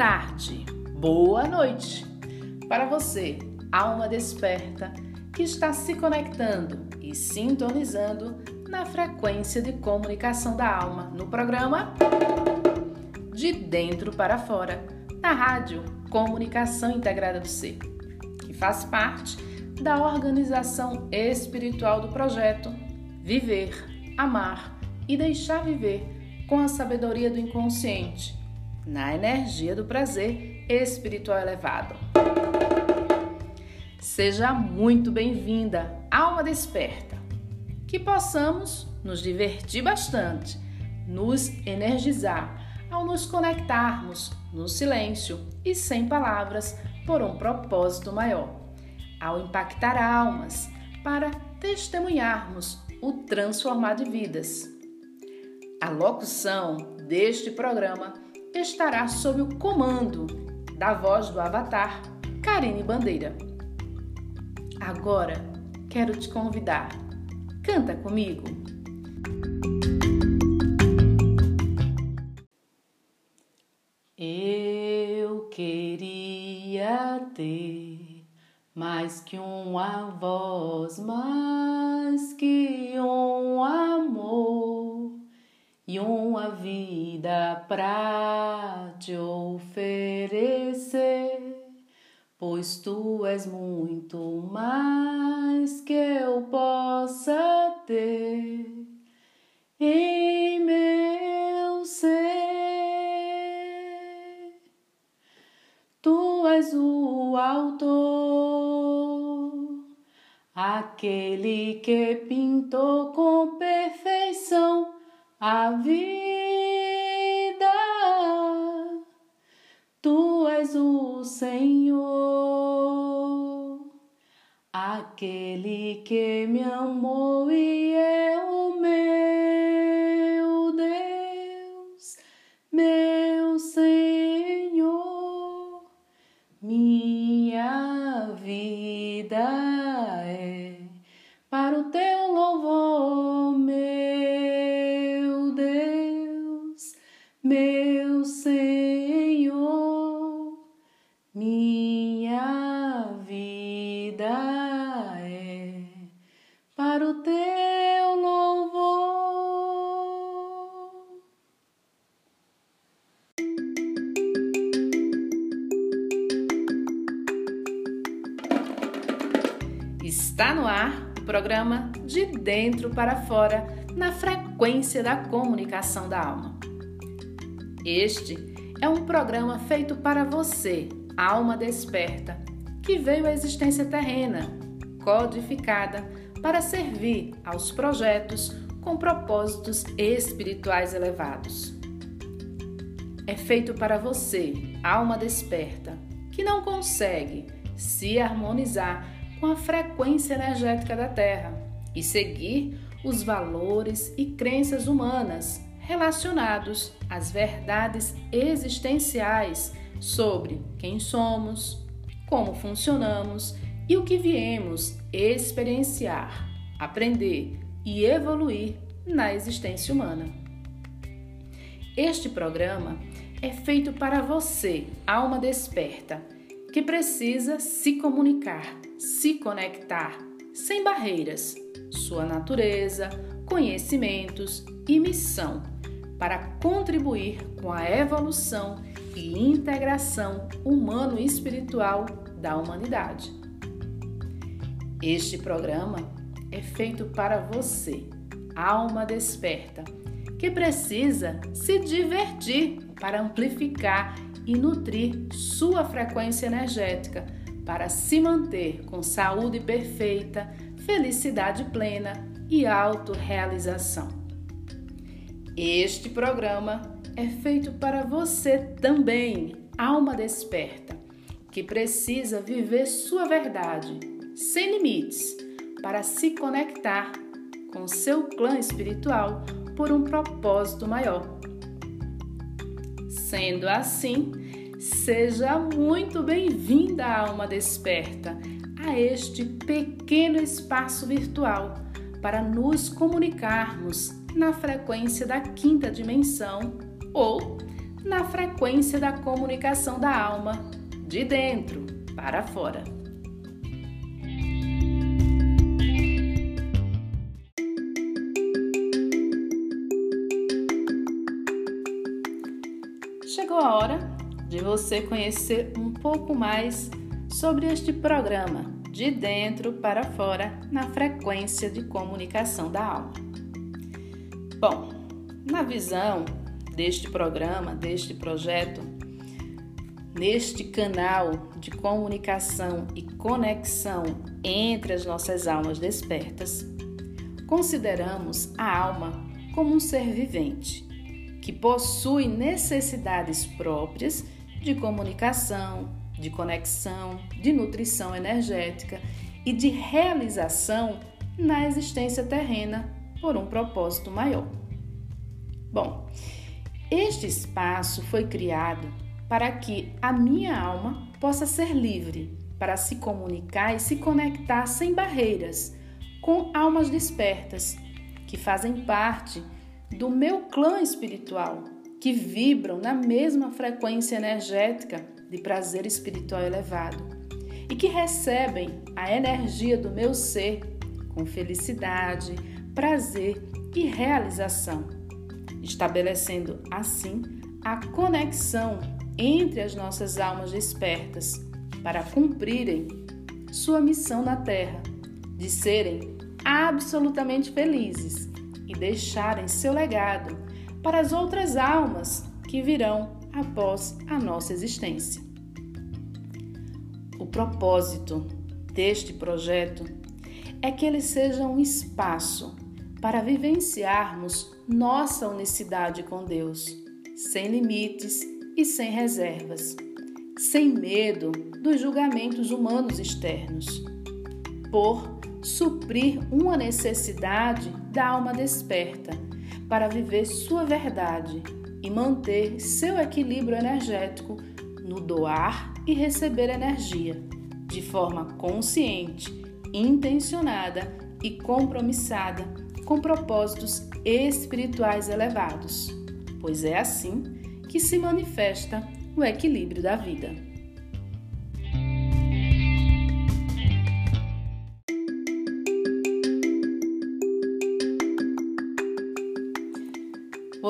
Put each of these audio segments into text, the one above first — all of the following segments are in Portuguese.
Tarde, boa noite. Para você, alma desperta, que está se conectando e sintonizando na frequência de comunicação da alma no programa De Dentro para Fora, na rádio Comunicação Integrada do Ser, que faz parte da organização espiritual do projeto Viver, Amar e Deixar Viver com a sabedoria do inconsciente, na energia do prazer espiritual elevado. Seja muito bem-vinda, alma desperta. Que possamos nos divertir bastante, nos energizar ao nos conectarmos no silêncio e sem palavras por um propósito maior, ao impactar almas para testemunharmos o transformar de vidas a locução deste programa estará sob o comando da voz do avatar Karine Bandeira. Agora quero te convidar. Canta comigo. Eu queria ter mais que uma voz, mais que um amor e uma vida pra te oferecer, pois tu és muito mais que eu possa ter em meu ser. Tu és o autor, aquele que pintou com vida. Tu és o Senhor, aquele que me amou programa De Dentro para Fora, na frequência da comunicação da alma. Este é um programa feito para você, alma desperta, que veio à existência terrena, codificada para servir aos projetos com propósitos espirituais elevados. É feito para você, alma desperta, que não consegue se harmonizar com a frequência energética da Terra e seguir os valores e crenças humanas relacionados às verdades existenciais sobre quem somos, como funcionamos e o que viemos experienciar, aprender e evoluir na existência humana. Este programa é feito para você, alma desperta, que precisa se comunicar, se conectar, sem barreiras, sua natureza, conhecimentos e missão para contribuir com a evolução e integração humano-espiritual da humanidade. Este programa é feito para você, alma desperta, que precisa se divertir para amplificar e nutrir sua frequência energética para se manter com saúde perfeita, felicidade plena e autorrealização. Este programa é feito para você também, alma desperta, que precisa viver sua verdade sem limites para se conectar com seu clã espiritual por um propósito maior. Sendo assim, seja muito bem-vinda, alma desperta, a este pequeno espaço virtual para nos comunicarmos na frequência da quinta dimensão ou na frequência da comunicação da alma, de dentro para fora. Você conhecer um pouco mais sobre este programa de dentro para fora na frequência de comunicação da alma. Bom, na visão deste programa, deste projeto, neste canal de comunicação e conexão entre as nossas almas despertas, consideramos a alma como um ser vivente que possui necessidades próprias de comunicação, de conexão, de nutrição energética e de realização na existência terrena por um propósito maior. Bom, este espaço foi criado para que a minha alma possa ser livre para se comunicar e se conectar sem barreiras com almas despertas que fazem parte do meu clã espiritual, que vibram na mesma frequência energética de prazer espiritual elevado e que recebem a energia do meu ser com felicidade, prazer e realização estabelecendo assim a conexão entre as nossas almas despertas para cumprirem sua missão na Terra, de serem absolutamente felizes e deixarem seu legado para as outras almas que virão após a nossa existência. O propósito deste projeto é que ele seja um espaço para vivenciarmos nossa unicidade com Deus, sem limites e sem reservas, sem medo dos julgamentos humanos externos, por suprir uma necessidade da alma desperta para viver sua verdade e manter seu equilíbrio energético no doar e receber energia, de forma consciente, intencionada e compromissada com propósitos espirituais elevados, pois é assim que se manifesta o equilíbrio da vida.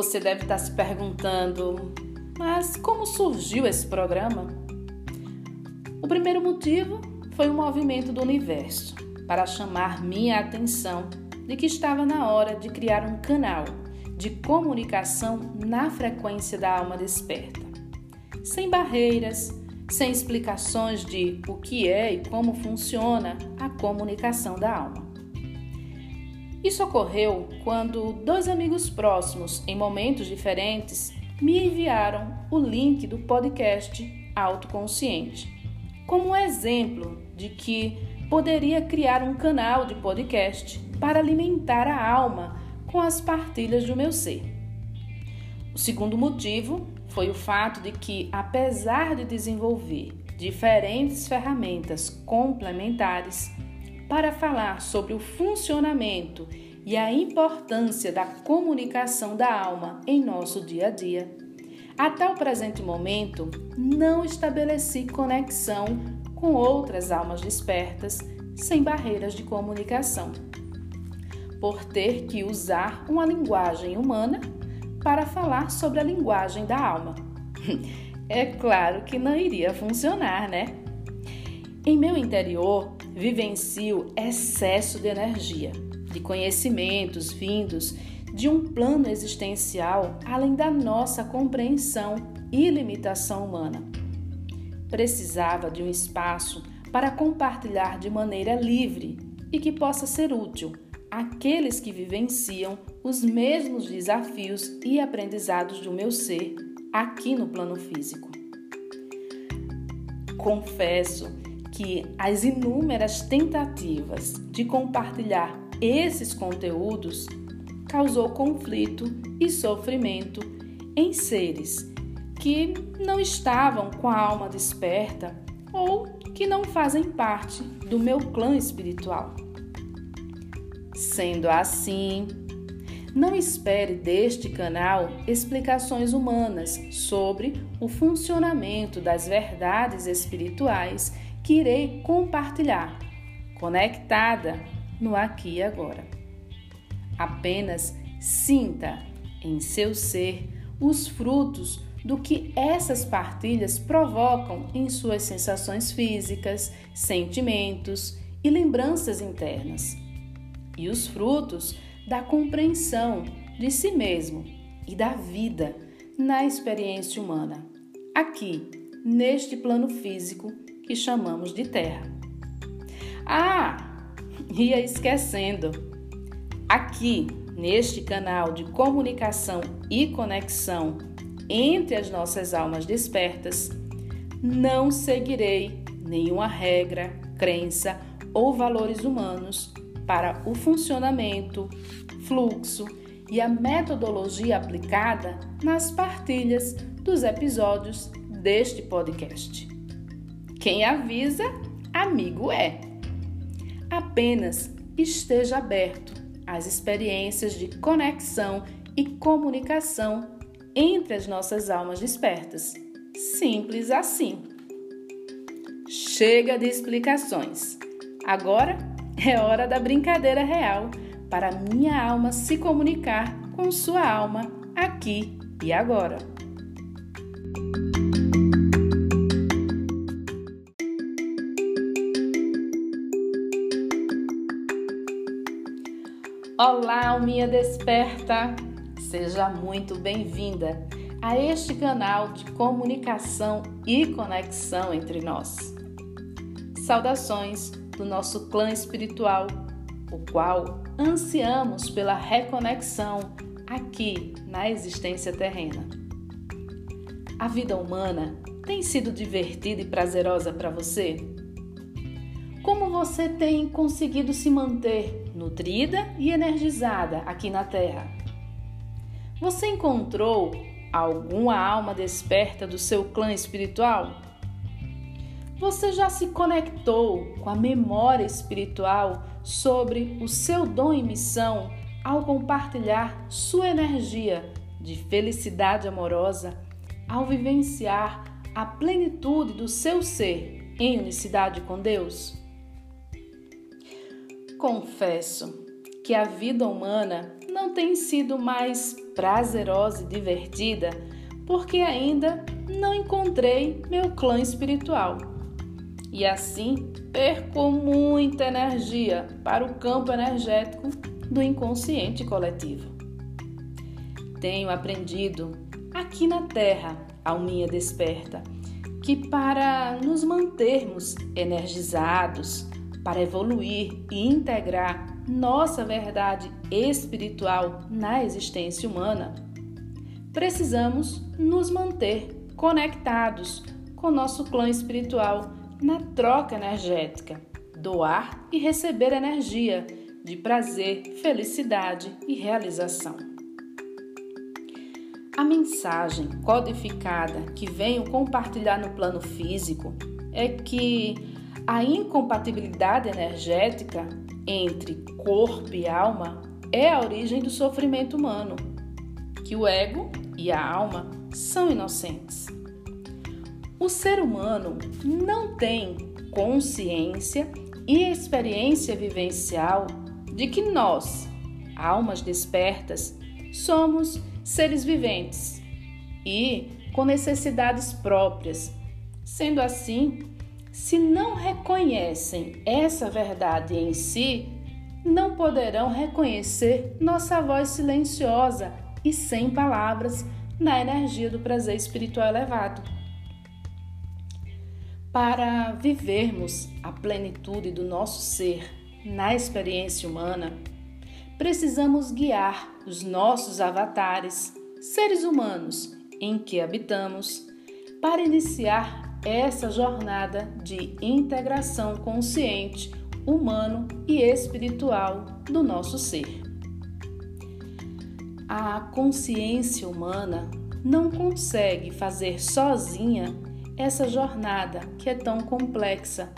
Você deve estar se perguntando, mas como surgiu esse programa? O primeiro motivo foi o movimento do universo para chamar minha atenção de que estava na hora de criar um canal de comunicação na frequência da alma desperta, sem barreiras, sem explicações de o que é e como funciona a comunicação da alma. Isso ocorreu quando dois amigos próximos, em momentos diferentes, me enviaram o link do podcast Autoconsciente, como um exemplo de que poderia criar um canal de podcast para alimentar a alma com as partilhas do meu ser. O segundo motivo foi o fato de que, apesar de desenvolver diferentes ferramentas complementares para falar sobre o funcionamento e a importância da comunicação da alma em nosso dia a dia, até o presente momento não estabeleci conexão com outras almas despertas sem barreiras de comunicação por ter que usar uma linguagem humana para falar sobre a linguagem da alma. É claro que não iria funcionar, né? Em meu interior, vivencio excesso de energia, de conhecimentos vindos de um plano existencial além da nossa compreensão e limitação humana. Precisava de um espaço para compartilhar de maneira livre e que possa ser útil aqueles que vivenciam os mesmos desafios e aprendizados do meu ser aqui no plano físico. Confesso que as inúmeras tentativas de compartilhar esses conteúdos causou conflito e sofrimento em seres que não estavam com a alma desperta ou que não fazem parte do meu clã espiritual. Sendo assim, Não espere deste canal explicações humanas sobre o funcionamento das verdades espirituais que irei compartilhar, conectada no aqui e agora. Apenas sinta em seu ser os frutos do que essas partilhas provocam em suas sensações físicas, sentimentos e lembranças internas, e os frutos da compreensão de si mesmo e da vida na experiência humana, aqui, neste plano físico que chamamos de Terra. Ah, ia esquecendo. Aqui, neste canal de comunicação e conexão entre as nossas almas despertas, não seguirei nenhuma regra, crença ou valores humanos para o funcionamento, fluxo e a metodologia aplicada nas partilhas dos episódios deste podcast. Quem avisa, amigo é. Apenas esteja aberto às experiências de conexão e comunicação entre as nossas almas despertas. Simples assim. Chega de explicações. Agora é hora da brincadeira real para minha alma se comunicar com sua alma aqui e agora. Olá, alminha desperta! Seja muito bem-vinda a este canal de comunicação e conexão entre nós. Saudações do nosso clã espiritual, o qual ansiamos pela reconexão aqui na existência terrena. A vida humana tem sido divertida e prazerosa para você? Como você tem conseguido se manter nutrida e energizada aqui na Terra? Você encontrou alguma alma desperta do seu clã espiritual? Você já se conectou com a memória espiritual sobre o seu dom e missão ao compartilhar sua energia de felicidade amorosa, ao vivenciar a plenitude do seu ser em unicidade com Deus? Confesso que a vida humana não tem sido mais prazerosa e divertida porque ainda não encontrei meu clã espiritual. E assim perco muita energia para o campo energético do inconsciente coletivo. Tenho aprendido aqui na Terra, alminha desperta, que para nos mantermos energizados, para evoluir e integrar nossa verdade espiritual na existência humana, precisamos nos manter conectados com nosso clã espiritual na troca energética, doar e receber energia de prazer, felicidade e realização. A mensagem codificada que venho compartilhar no plano físico é que a incompatibilidade energética entre corpo e alma é a origem do sofrimento humano, que o ego e a alma são inocentes. O ser humano não tem consciência e experiência vivencial de que nós, almas despertas, somos seres viventes e com necessidades próprias. Sendo assim, se não reconhecem essa verdade em si, não poderão reconhecer nossa voz silenciosa e sem palavras na energia do prazer espiritual elevado. Para vivermos a plenitude do nosso ser na experiência humana, precisamos guiar os nossos avatares, seres humanos em que habitamos, para iniciar essa jornada de integração consciente, humano e espiritual do nosso ser. A consciência humana não consegue fazer sozinha essa jornada que é tão complexa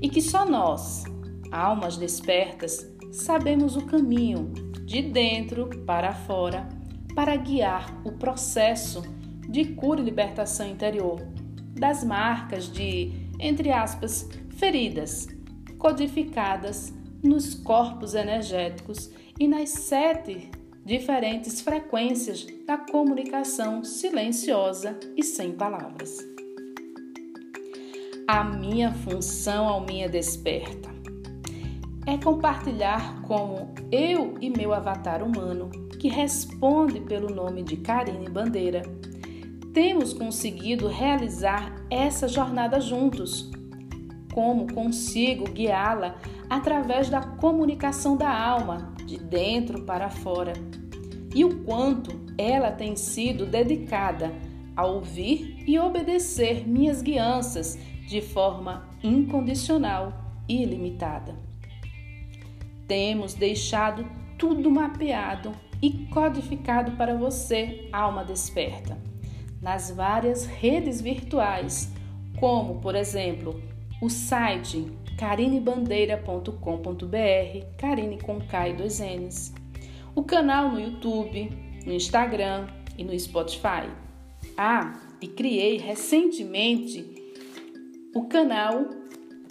e que só nós, almas despertas, sabemos o caminho de dentro para fora, para guiar o processo de cura e libertação interior das marcas de, entre aspas, feridas codificadas nos corpos energéticos e nas sete diferentes frequências da comunicação silenciosa e sem palavras. A minha função ao minha desperta é compartilhar como eu e meu avatar humano, que responde pelo nome de Karine Bandeira, temos conseguido realizar essa jornada juntos. Como consigo guiá-la através da comunicação da alma, de dentro para fora, e o quanto ela tem sido dedicada a ouvir e obedecer minhas guianças de forma incondicional e ilimitada. Temos deixado tudo mapeado e codificado para você, alma desperta, nas várias redes virtuais, como, por exemplo, o site carinebandeira.com.br, Carine com K e dois N's, o canal no YouTube, no Instagram e no Spotify. Ah, e criei recentemente o canal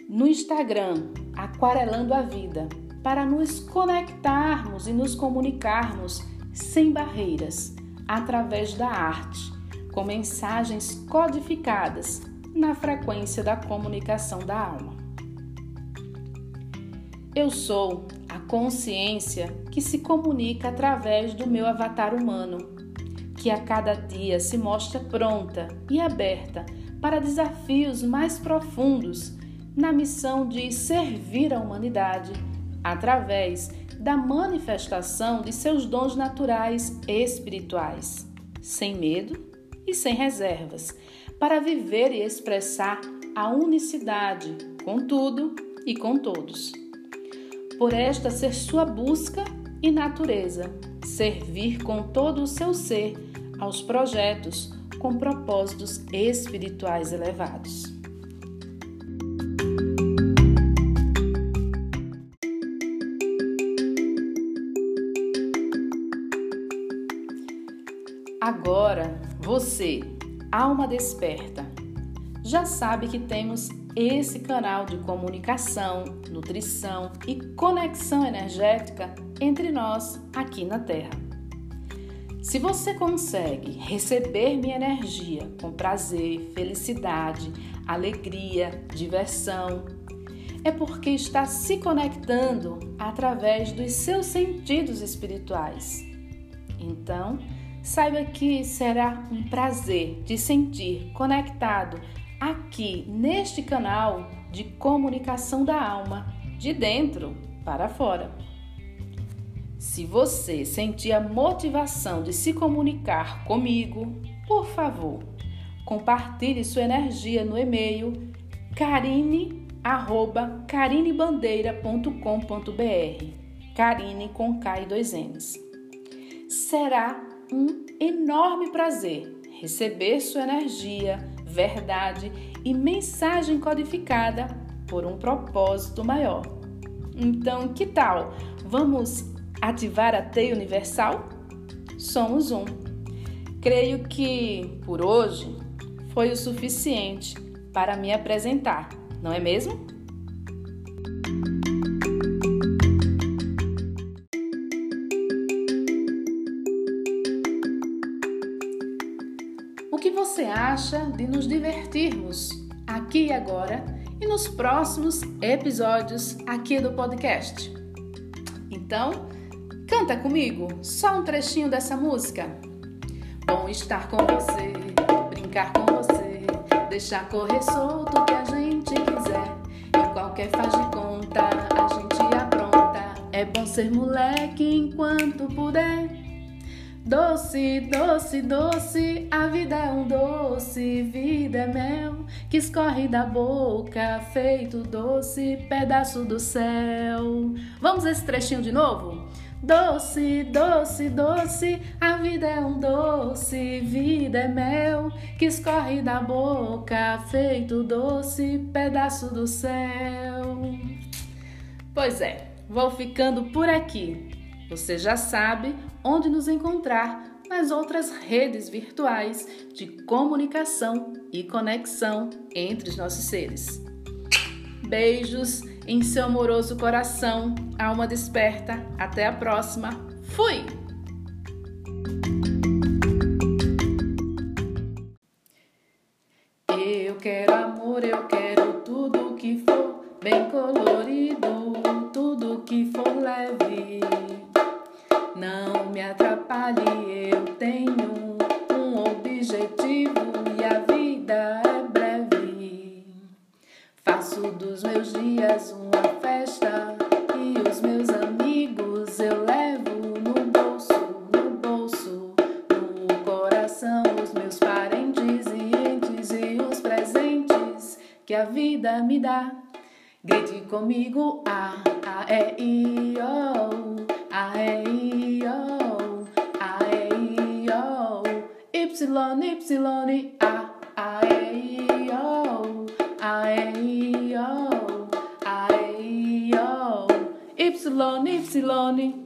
no Instagram, Aquarelando a Vida, para nos conectarmos e nos comunicarmos sem barreiras, através da arte, com mensagens codificadas na frequência da comunicação da alma. Eu sou a consciência que se comunica através do meu avatar humano, que a cada dia se mostra pronta e aberta para desafios mais profundos na missão de servir a humanidade através da manifestação de seus dons naturais espirituais, sem medo e sem reservas, para viver e expressar a unicidade com tudo e com todos. Por esta ser sua busca e natureza, servir com todo o seu ser aos projetos com propósitos espirituais elevados. Agora, você, alma desperta, já sabe que temos esse canal de comunicação, nutrição e conexão energética entre nós aqui na Terra. Se você consegue receber minha energia com prazer, felicidade, alegria, diversão, é porque está se conectando através dos seus sentidos espirituais. Então, saiba que será um prazer de sentir conectado aqui neste canal de comunicação da alma, de dentro para fora. Se você sentir a motivação de se comunicar comigo, por favor, compartilhe sua energia no e-mail carine@carinebandeira.com.br. Carine com K e dois N's. Será um enorme prazer receber sua energia, verdade e mensagem codificada por um propósito maior. Então, que tal? Vamos ativar a teia universal? Somos um. Creio que por hoje foi o suficiente para me apresentar, não é mesmo? Acha de nos divertirmos aqui e agora e nos próximos episódios aqui do podcast? Então, canta comigo só um trechinho dessa música. Bom estar com você, brincar com você, deixar correr solto o que a gente quiser. Em qualquer faz de conta, a gente apronta. É bom ser moleque enquanto puder. Doce, doce, doce, a vida é um doce, vida é mel que escorre da boca, feito doce, pedaço do céu. Vamos esse trechinho de novo? Doce, doce, doce, a vida é um doce, vida é mel que escorre da boca, feito doce, pedaço do céu. Pois é, vou ficando por aqui. Você já sabe onde nos encontrar nas outras redes virtuais de comunicação e conexão entre os nossos seres. Beijos em seu amoroso coração, alma desperta. Até a próxima. Fui! Eu quero amor, eu quero tudo que for bem colorido, a vida me dá. Grite comigo, a, a, e, i, o, a, e, i, o, a, e, i, o, y, y, a, a, e, i, o, a, e, i, o, a, e, i, o, y, y,